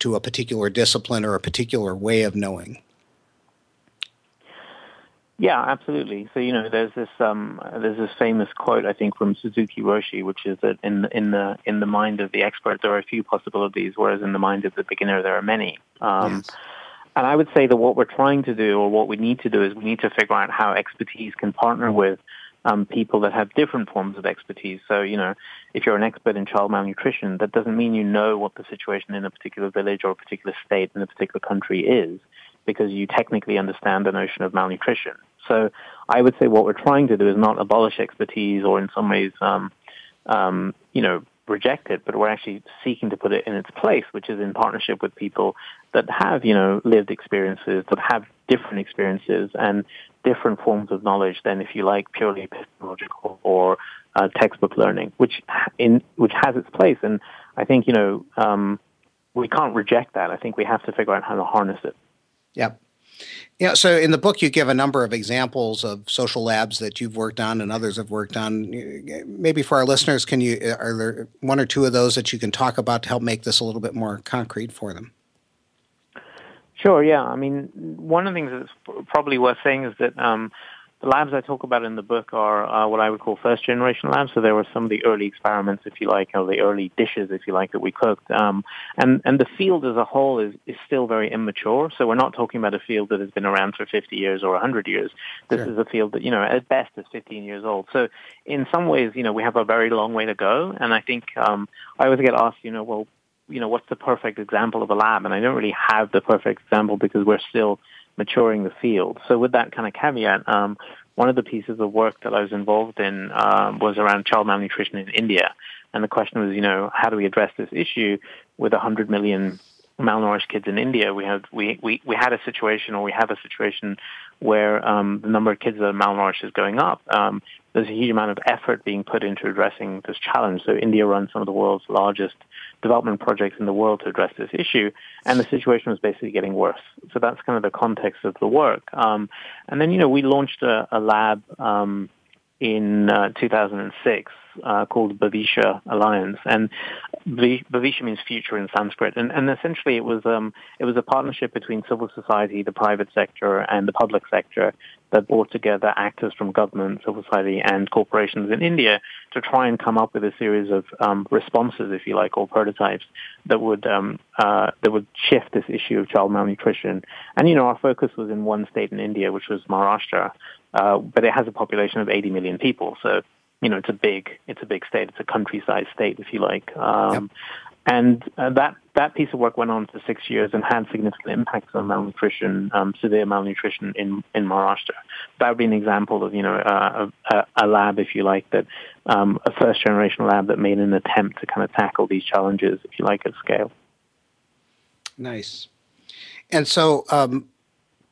to a particular discipline or a particular way of knowing yeah, absolutely. So you know, there's this um, there's this famous quote I think from Suzuki Roshi, which is that in in the in the mind of the expert there are a few possibilities, whereas in the mind of the beginner there are many. Um, yes. And I would say that what we're trying to do, or what we need to do, is we need to figure out how expertise can partner with um, people that have different forms of expertise. So, you know, if you're an expert in child malnutrition, that doesn't mean you know what the situation in a particular village or a particular state in a particular country is because you technically understand the notion of malnutrition. So I would say what we're trying to do is not abolish expertise or in some ways, um, um, you know, reject it, but we're actually seeking to put it in its place, which is in partnership with people that have, you know, lived experiences, that have different experiences and different forms of knowledge than, if you like, purely epistemological or uh, textbook learning, which in which has its place. And I think, you know, um, we can't reject that. I think we have to figure out how to harness it. Yep. Yeah, so in the book, you give a number of examples of social labs that you've worked on and others have worked on. Maybe for our listeners, can you are there one or two of those that you can talk about to help make this a little bit more concrete for them? Sure. Yeah. I mean, one of the things that's probably worth saying is that um, the labs I talk about in the book are uh, what I would call first generation labs. So there were some of the early experiments, if you like, or the early dishes, if you like, that we cooked. Um, and, and the field as a whole is, is still very immature. So we're not talking about a field that has been around for 50 years or 100 years. This sure. is a field that, you know, at best is 15 years old. So in some ways, you know, we have a very long way to go. And I think um, I always get asked, you know, well, you know, what's the perfect example of a lab? And I don't really have the perfect example because we're still maturing the field. So with that kind of caveat, um, one of the pieces of work that I was involved in um, was around child malnutrition in India. And the question was, you know, how do we address this issue with 100 million malnourished kids in India? We had we, we, we had a situation, or we have a situation, where um, the number of kids that are malnourished is going up. Um, there's a huge amount of effort being put into addressing this challenge. So India runs some of the world's largest development projects in the world to address this issue, and the situation was basically getting worse. So that's kind of the context of the work. Um, and then, you know, we launched a, a lab um, in uh, 2006 uh, called Bhavishya Alliance, and Bhavishya means future in Sanskrit, and, and essentially it was um, it was a partnership between civil society, the private sector, and the public sector that brought together actors from government, civil society, and corporations in India to try and come up with a series of um, responses, if you like, or prototypes that would um, uh, that would shift this issue of child malnutrition. And you know, our focus was in one state in India, which was Maharashtra, uh, but it has a population of 80 million people, so you know, it's a big, it's a big state. It's a countryside state, if you like. Um, yep. And uh, that that piece of work went on for six years and had significant impacts on malnutrition, um, severe malnutrition in in Maharashtra. That would be an example of you know uh, a, a, lab, if you like, that um, a first generation lab that made an attempt to kind of tackle these challenges, if you like, at scale. Nice. And so um,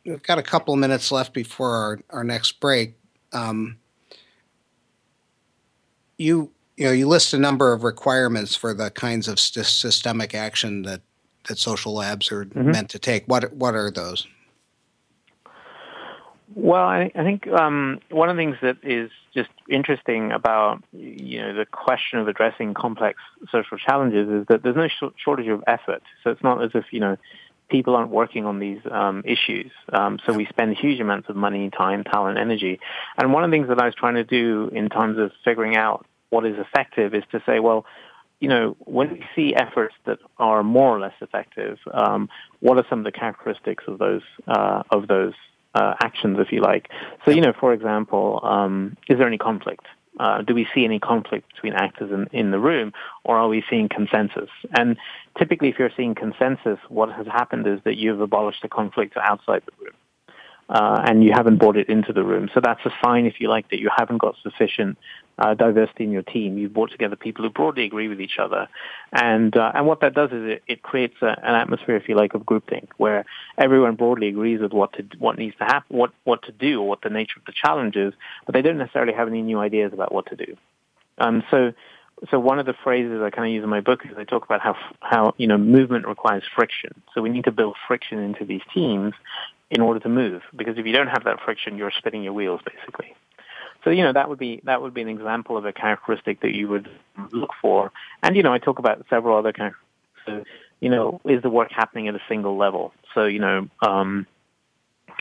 we've got a couple of minutes left before our, our next break. Um, you you know you list a number of requirements for the kinds of st- systemic action that that social labs are mm-hmm. meant to take. What what are those? Well, I, I think um, one of the things that is just interesting about you know the question of addressing complex social challenges is that there's no sh- shortage of effort. So it's not as if you know people aren't working on these um, issues. Um, so we spend huge amounts of money, time, talent, energy. And one of the things that I was trying to do in terms of figuring out what is effective is to say, well, you know, when we see efforts that are more or less effective, um, what are some of the characteristics of those uh, of those uh, actions, if you like? So, you know, for example, um, is there any conflict? Uh, do we see any conflict between actors in, in the room, or are we seeing consensus? And typically, if you're seeing consensus, what has happened is that you've abolished the conflict outside the room. Uh, and you haven't brought it into the room. So that's a sign, if you like, that you haven't got sufficient uh, diversity in your team. You've brought together people who broadly agree with each other, and uh, and what that does is it, it creates a, an atmosphere, if you like, of groupthink, where everyone broadly agrees with what to what needs to happen, what what to do, or what the nature of the challenge is, but they don't necessarily have any new ideas about what to do. Um, so so one of the phrases I kind of use in my book is I talk about how how you know movement requires friction. So we need to build friction into these teams in order to move, because if you don't have that friction, you're spinning your wheels basically. So you know that would be that would be an example of a characteristic that you would look for. And you know I talk about several other characteristics. So, you know, is the work happening at a single level? So you know, um,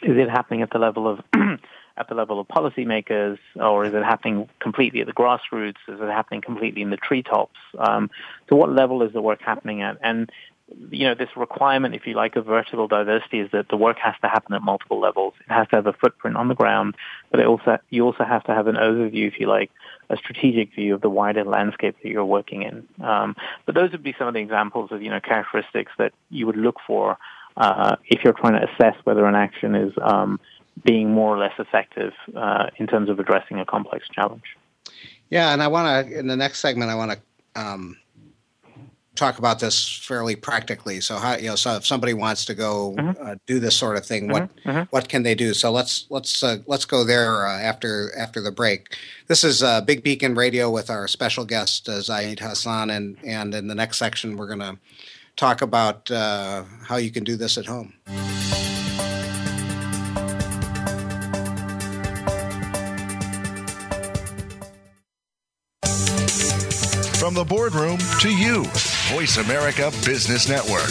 is it happening at the level of at the level of policymakers, or is it happening completely at the grassroots? Is it happening completely in the treetops? Um, so what level is the work happening at? And you know, this requirement, if you like, of vertical diversity is that the work has to happen at multiple levels. It has to have a footprint on the ground, but it also, you also have to have an overview, if you like, a strategic view of the wider landscape that you're working in. Um, but those would be some of the examples of, you know, characteristics that you would look for uh, if you're trying to assess whether an action is um, being more or less effective uh, in terms of addressing a complex challenge. Yeah, and I want to, in the next segment, I want to um, talk about this fairly practically. So how you know, so if somebody wants to go mm-hmm. uh, do this sort of thing, what mm-hmm. mm-hmm. what can they do? So let's let's uh, let's go there uh, after after the break. This is uh, Big Beacon Radio with our special guest uh, Zaid Hassan, and and in the next section we're going to talk about uh, how you can do this at home. The boardroom to you, Voice America Business Network.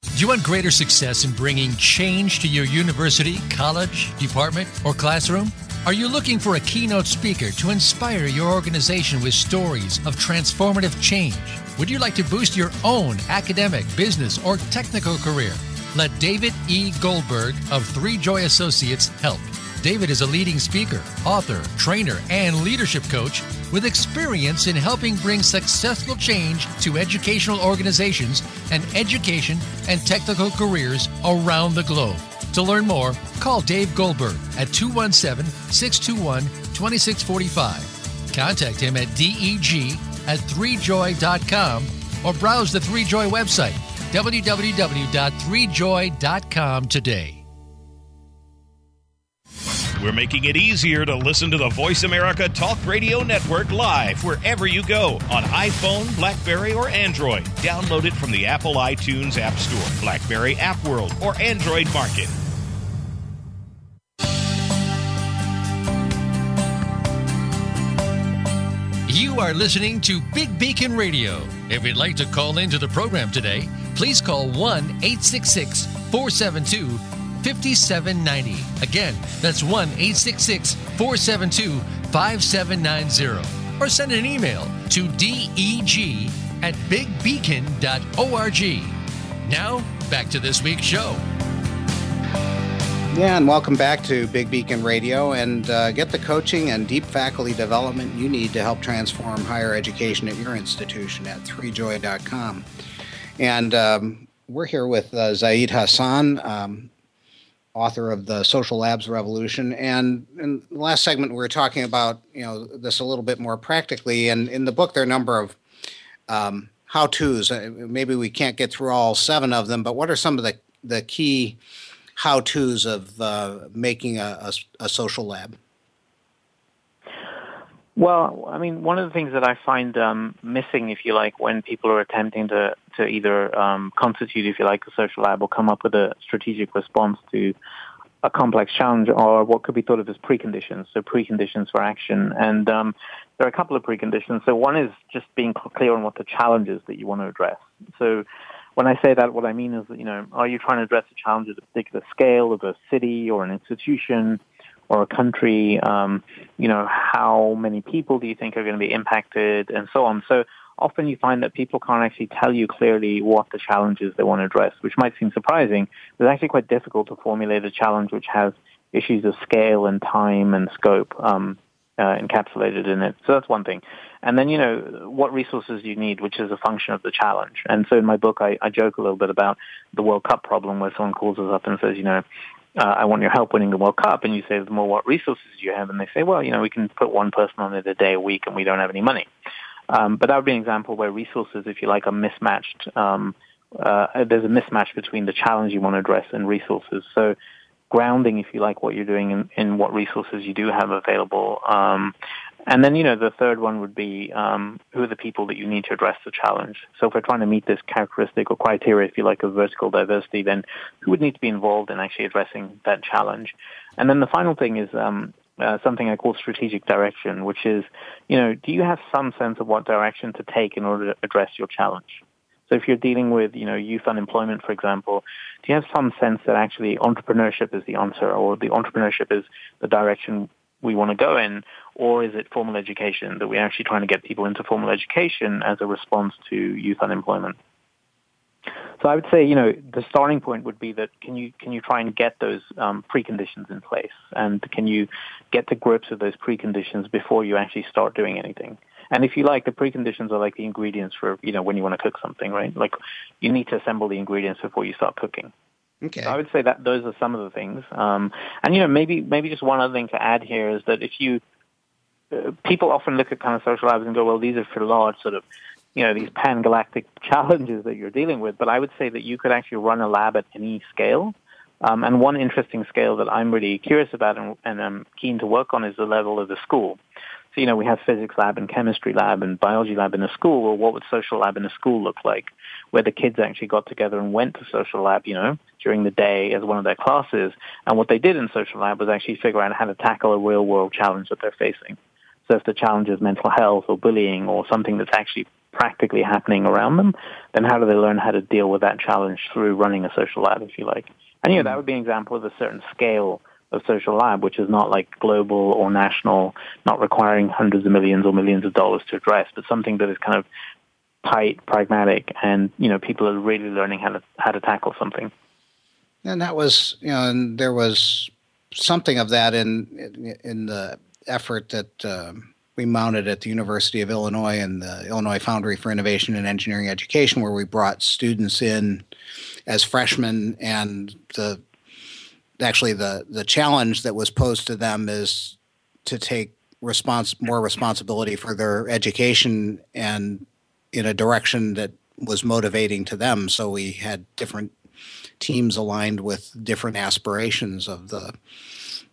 Do you want greater success in bringing change to your university, college, department, or classroom? Are you looking for a keynote speaker to inspire your organization with stories of transformative change? Would you like to boost your own academic, business, or technical career? Let David E. Goldberg of Three Joy Associates help. David is a leading speaker, author, trainer, and leadership coach with experience in helping bring successful change to educational organizations and education and technical careers around the globe. To learn more, call Dave Goldberg at 217 621 2645. Contact him at deg at 3joy.com or browse the 3joy website www.3joy.com today. We're making it easier to listen to the Voice America Talk Radio Network live wherever you go on iPhone, Blackberry, or Android. Download it from the Apple iTunes App Store, Blackberry App World, or Android Market. You are listening to Big Beacon Radio. If you'd like to call into the program today, please call 1 866 472 5790. Again, that's 1 866 472 5790. Or send an email to deg at bigbeacon.org. Now, back to this week's show. Yeah, and welcome back to Big Beacon Radio and uh, get the coaching and deep faculty development you need to help transform higher education at your institution at 3joy.com. And um, we're here with uh, Zaid Hassan, um, author of the Social Labs Revolution. And in the last segment, we were talking about you know this a little bit more practically. And in the book, there are a number of um, how tos. Uh, maybe we can't get through all seven of them, but what are some of the the key how tos of uh, making a, a, a social lab? Well, I mean, one of the things that I find um, missing, if you like, when people are attempting to, to either um, constitute, if you like, a social lab or come up with a strategic response to a complex challenge or what could be thought of as preconditions, so preconditions for action. And um, there are a couple of preconditions. So one is just being clear on what the challenge is that you want to address. So when I say that, what I mean is, you know, are you trying to address a challenge at a particular scale of a city or an institution? Or a country, um, you know, how many people do you think are going to be impacted and so on. So often you find that people can't actually tell you clearly what the challenges they want to address, which might seem surprising. But it's actually quite difficult to formulate a challenge which has issues of scale and time and scope um, uh, encapsulated in it. So that's one thing. And then, you know, what resources do you need, which is a function of the challenge. And so in my book, I, I joke a little bit about the World Cup problem where someone calls us up and says, you know, uh, I want your help winning the World Cup. And you say, well, what resources do you have? And they say, well, you know, we can put one person on it a day, a week, and we don't have any money. Um, but that would be an example where resources, if you like, are mismatched. Um, uh, there's a mismatch between the challenge you want to address and resources. So grounding, if you like, what you're doing in, what resources you do have available. Um, and then, you know, the third one would be um, who are the people that you need to address the challenge. So if we're trying to meet this characteristic or criteria, if you like, of vertical diversity, then who would need to be involved in actually addressing that challenge? And then the final thing is um, uh, something I call strategic direction, which is, you know, do you have some sense of what direction to take in order to address your challenge? So if you're dealing with, you know, youth unemployment, for example, do you have some sense that actually entrepreneurship is the answer or the entrepreneurship is the direction we want to go in, or is it formal education that we're actually trying to get people into formal education as a response to youth unemployment? So I would say, you know, the starting point would be that can you can you try and get those um, preconditions in place, and can you get to grips with those preconditions before you actually start doing anything? And if you like, the preconditions are like the ingredients for you know when you want to cook something, right? Like you need to assemble the ingredients before you start cooking. Okay. So I would say that those are some of the things. Um, and you know, maybe maybe just one other thing to add here is that if you uh, people often look at kind of social labs and go, well, these are for large sort of you know, these pan-galactic challenges that you're dealing with, but I would say that you could actually run a lab at any scale. Um, and one interesting scale that I'm really curious about and, and I'm keen to work on is the level of the school. So, you know, we have physics lab and chemistry lab and biology lab in a school. Well, what would social lab in a school look like? Where the kids actually got together and went to social lab, you know, during the day as one of their classes. And what they did in social lab was actually figure out how to tackle a real world challenge that they're facing. So if the challenge is mental health or bullying or something that's actually practically happening around them, then how do they learn how to deal with that challenge through running a social lab, if you like? And, you know, that would be an example of a certain scale of social lab, which is not like global or national, not requiring hundreds of millions or millions of dollars to address, but something that is kind of tight, pragmatic, and, you know, people are really learning how to, how to tackle something. And that was, you know, and there was something of that in in the effort that um, we mounted at the University of Illinois and the Illinois Foundry for Innovation and Engineering Education, where we brought students in as freshmen, and the actually the the challenge that was posed to them is to take response more responsibility for their education and in a direction that was motivating to them. So we had different teams aligned with different aspirations of the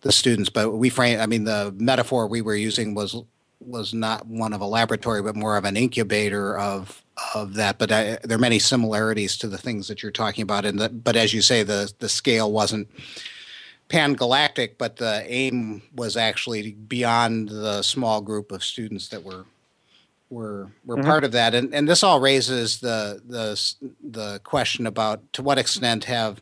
the students. But we frame, I mean, the metaphor we were using was was not one of a laboratory, but more of an incubator of of that. But I, there are many similarities to the things that you're talking about. And but as you say, the the scale wasn't pan galactic, but the aim was actually beyond the small group of students that were were were mm-hmm. part of that. And and this all raises the the the question about to what extent have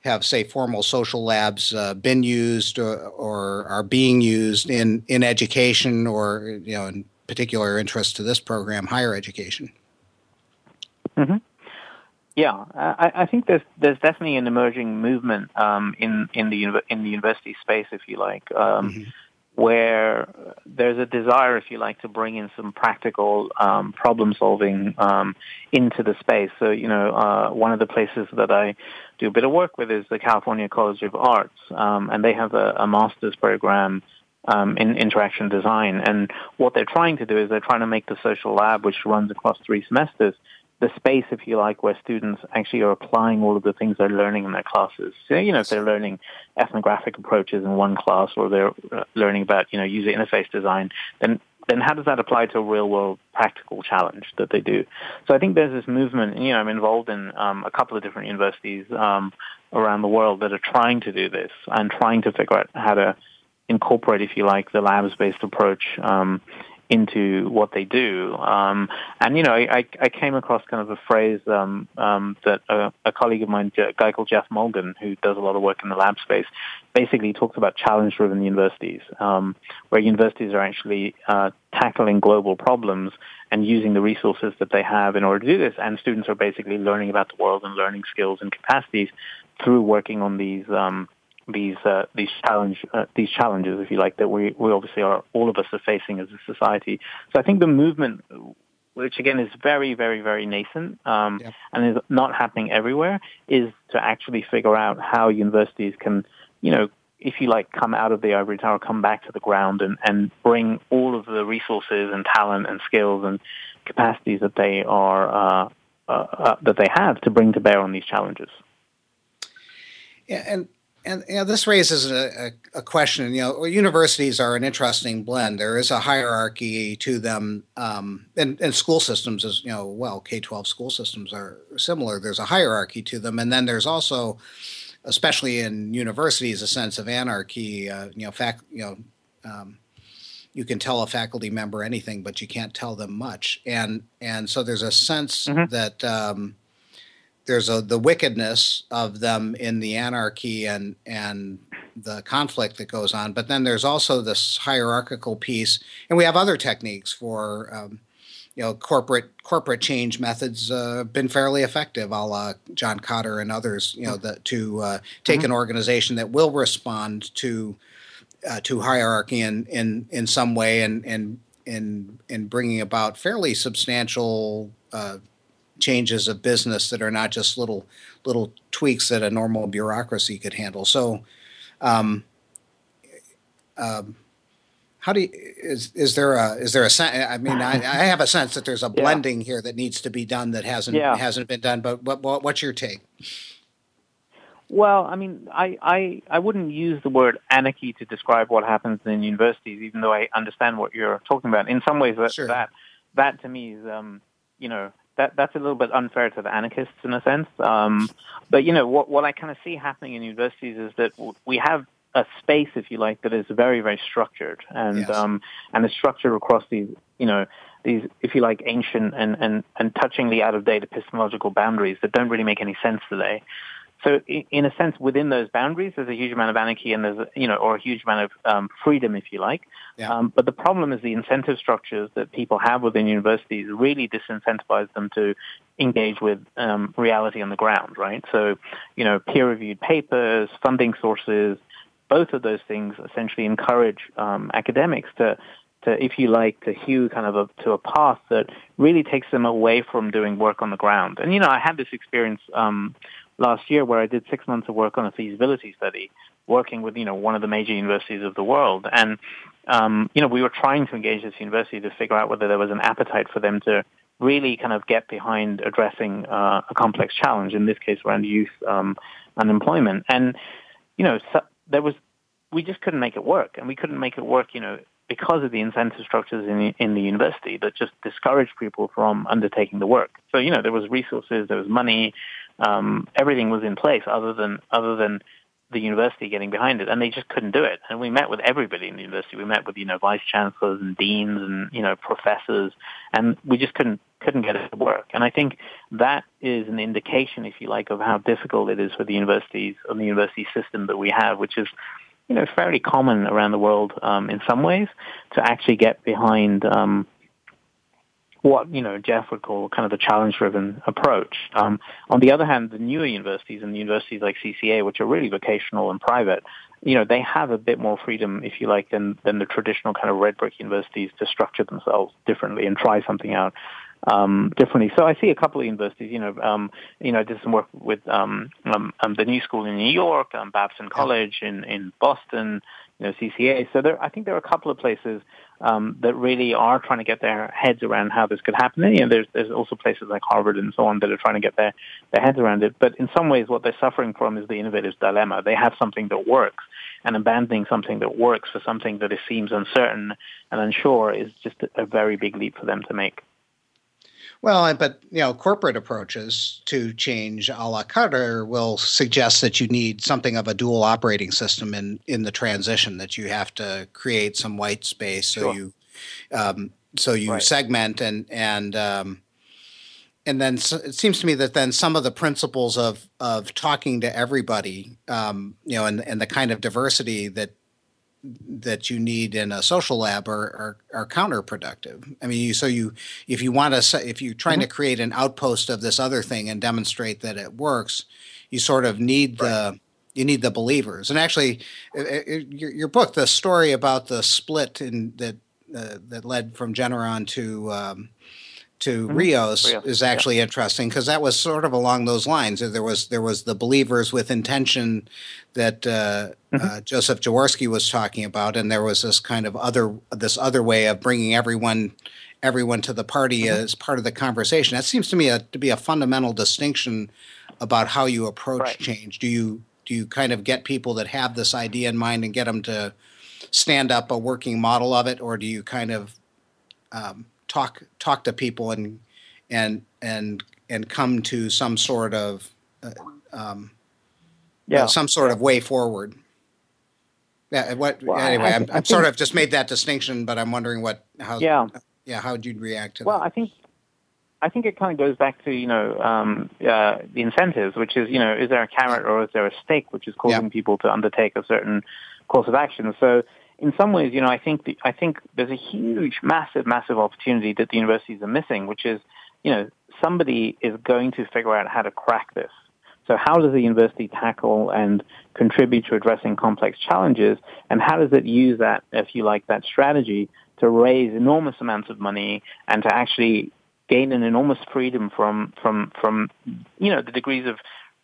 have say formal social labs uh, been used or, or, are being used in in education or you know in particular interest to this program higher education mm-hmm. Yeah I, I, think there's there's definitely an emerging movement um, in in the in the university space if you like um, mm-hmm where there's a desire, if you like, to bring in some practical um, problem solving um, into the space. So, you know, uh, one of the places that I do a bit of work with is the California College of Arts, um, and they have a, a master's program um, in interaction design. And what they're trying to do is they're trying to make the social lab, which runs across three semesters, the space, if you like, where students actually are applying all of the things they're learning in their classes. So, you know, if they're learning ethnographic approaches in one class or they're uh, learning about, you know, user interface design, then then how does that apply to a real world practical challenge that they do? So I think there's this movement, you know, I'm involved in um, a couple of different universities um, around the world that are trying to do this and trying to figure out how to incorporate, if you like, the labs-based approach um, into what they do. Um, and you know, I, I came across kind of a phrase um, um, that a, a, colleague of mine, a guy called Geoff Mulgan, who does a lot of work in the lab space, basically talks about challenge-driven universities, um, where universities are actually uh, tackling global problems and using the resources that they have in order to do this. And students are basically learning about the world and learning skills and capacities through working on these um, these uh, these challenge uh, these challenges, if you like, that we we obviously are all of us are facing as a society. So I think the movement, which again is very very very nascent um, yeah. and is not happening everywhere, is to actually figure out how universities can, you know, if you like, come out of the ivory tower, come back to the ground, and and bring all of the resources and talent and skills and capacities that they are. Uh, uh, uh, that they have to bring to bear on these challenges. Yeah, and and you know, this raises a, a, a, question. You know, universities are an interesting blend. There is a hierarchy to them, um, and, and school systems as you know, well, K twelve school systems are similar. There's a hierarchy to them, and then there's also, especially in universities, a sense of anarchy. Uh, you know, fact, you know. Um, you can tell a faculty member anything, but you can't tell them much, and and so there's a sense mm-hmm. that um, there's a the wickedness of them in the anarchy and and the conflict that goes on, but then there's also this hierarchical piece, and we have other techniques for um, you know corporate corporate change methods uh, been fairly effective, a la John Kotter and others. You know, that to uh, take mm-hmm. an organization that will respond to uh, to hierarchy in, in in some way and and in in bringing about fairly substantial uh, changes of business that are not just little little tweaks that a normal bureaucracy could handle. So. Um, um, how do you, is is there a is there a I mean I, I have a sense that there's a blending yeah. here that needs to be done that hasn't yeah. hasn't been done but what, what what's your take well I mean I, I I wouldn't use the word anarchy to describe what happens in universities even though I understand what you're talking about in some ways that sure. that that to me is um you know that that's a little bit unfair to the anarchists in a sense um but you know what what I kind of see happening in universities is that we have a space, if you like, that is very, very structured and yes. um, and is structured across these, you know, these, if you like, ancient and and and touchingly out of date epistemological boundaries that don't really make any sense today. So, in a sense, within those boundaries, there's a huge amount of anarchy and there's, a, you know, or a huge amount of um, freedom, if you like. Yeah. Um, but the problem is the incentive structures that people have within universities really disincentivize them to engage with um, reality on the ground, right? So, you know, peer-reviewed papers, funding sources, both of those things essentially encourage um, academics to, to, if you like, to hew kind of a, to a path that really takes them away from doing work on the ground. And you know, I had this experience um, last year where I did six months of work on a feasibility study, working with you know one of the major universities of the world, and um, you know we were trying to engage this university to figure out whether there was an appetite for them to really kind of get behind addressing uh, a complex challenge, in this case around youth um, unemployment. And you know, so, there was we just couldn't make it work, and we couldn't make it work, you know, because of the incentive structures in the, in the university that just discouraged people from undertaking the work. So you know, there was resources, there was money, um, everything was in place, other than other than the university getting behind it, and they just couldn't do it. And we met with everybody in the university. We met with you know vice chancellors and deans and you know professors, and we just couldn't couldn't get it to work. And I think that is an indication, if you like, of how difficult it is for the universities and the university system that we have, which is you know fairly common around the world um, in some ways to actually get behind. Um, what you know Geoff would call kind of the challenge-driven approach. Um, on the other hand, the newer universities and universities like CCA, which are really vocational and private, you know, they have a bit more freedom, if you like, than than the traditional kind of red brick universities to structure themselves differently and try something out um, differently. So I see a couple of universities. You know, um, you know, I did some work with um, um, um, the New School in New York, um, Babson College in in Boston, you know, CCA. So there, I think there are a couple of places um, that really are trying to get their heads around how this could happen. And, you know, there's there's also places like Harvard and so on that are trying to get their their heads around it. But in some ways, what they're suffering from is the innovator's dilemma. They have something that works, and abandoning something that works for something that seems uncertain and unsure is just a very big leap for them to make. Well, but you know, corporate approaches to change a la Kotter will suggest that you need something of a dual operating system in in the transition. That you have to create some white space so sure. you um, so you right. segment and and um, and then so it seems to me that then some of the principles of of talking to everybody, um, you know, and and the kind of diversity that that you need in a social lab are, are, are counterproductive. I mean, you, so you if you want to if you're trying mm-hmm. to create an outpost of this other thing and demonstrate that it works, you sort of need right. the you need the believers. And actually, it, it, your, your book, the story about the split in that uh, that led from Generon to um, to mm-hmm. Reos, is actually yeah. interesting because that was sort of along those lines. There was there was the believers with intention that uh, mm-hmm. uh, Joseph Jaworski was talking about, and there was this kind of other this other way of bringing everyone everyone to the party mm-hmm. as part of the conversation. That seems to me a, to be a fundamental distinction about how you approach right. change. Do you do you kind of get people that have this idea in mind and get them to stand up a working model of it, or do you kind of um, talk talk to people and and and and come to some sort of uh, um, yeah. some sort of way forward. Yeah. What? Well, anyway, I, am sort of just made that distinction, but I'm wondering what how yeah yeah how would you react to well, that? Well, I think I think it kind of goes back to you know um, uh, the incentives, which is you know is there a carrot or is there a stake, which is causing yeah. people to undertake a certain course of action. So in some ways, you know, I think the, I think there's a huge, massive, massive opportunity that the universities are missing, which is, you know, somebody is going to figure out how to crack this. So how does the university tackle and contribute to addressing complex challenges, and how does it use that, if you like, that strategy to raise enormous amounts of money and to actually gain an enormous freedom from from from you know the degrees of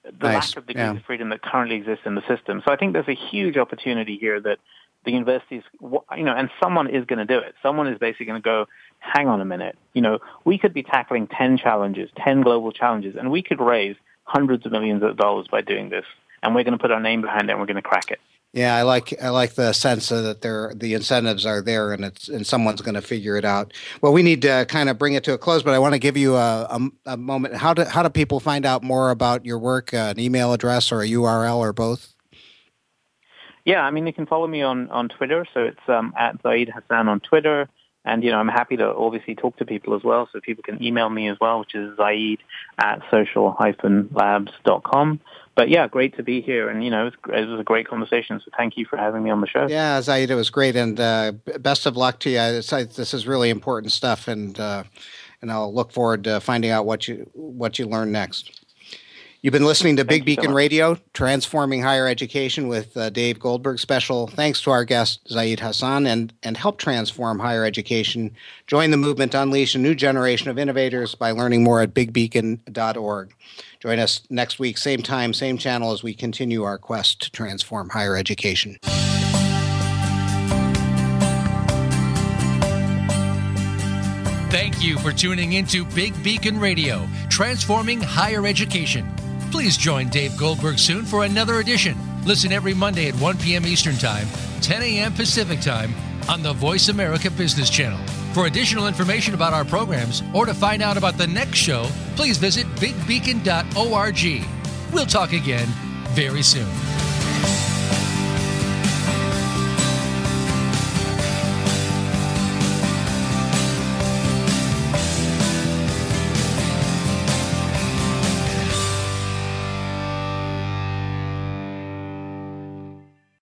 the Nice. lack of degrees Yeah. of freedom that currently exists in the system. So I think there's a huge opportunity here that the universities, you know, and someone is going to do it. Someone is basically going to go, hang on a minute, you know, we could be tackling 10 challenges, 10 global challenges, and we could raise hundreds of millions of dollars by doing this. And we're going to put our name behind it and we're going to crack it. Yeah, I like I like the sense that there the incentives are there and it's and someone's going to figure it out. Well, we need to kind of bring it to a close, but I want to give you a, a, a moment. How do how do people find out more about your work? Uh, an email address or a URL or both? Yeah, I mean, you can follow me on, on Twitter. So it's um, at Zaid Hassan on Twitter. And, you know, I'm happy to obviously talk to people as well. So people can email me as well, which is Zaid at social-labs.com. But yeah, great to be here. And, you know, it was, it was a great conversation. So thank you for having me on the show. Yeah, Zaid, it was great, and uh, best of luck to you. It's, I, this is really important stuff, and uh, and I'll look forward to finding out what you what you learn next. You've been listening to Big you so Beacon. Radio, transforming higher education with uh, Dave Goldberg. Special thanks to our guest Zaid Hassan, and and help transform higher education. Join the movement to unleash a new generation of innovators by learning more at bigbeacon.org. Join us next week, same time, same channel, as we continue our quest to transform higher education. Thank you for tuning into Big Beacon Radio, transforming higher education. Please join Dave Goldberg soon for another edition. Listen every Monday at 1 p.m. Eastern Time, 10 a.m. Pacific Time on the Voice America Business Channel. For additional information about our programs or to find out about the next show, please visit bigbeacon.org. We'll talk again very soon.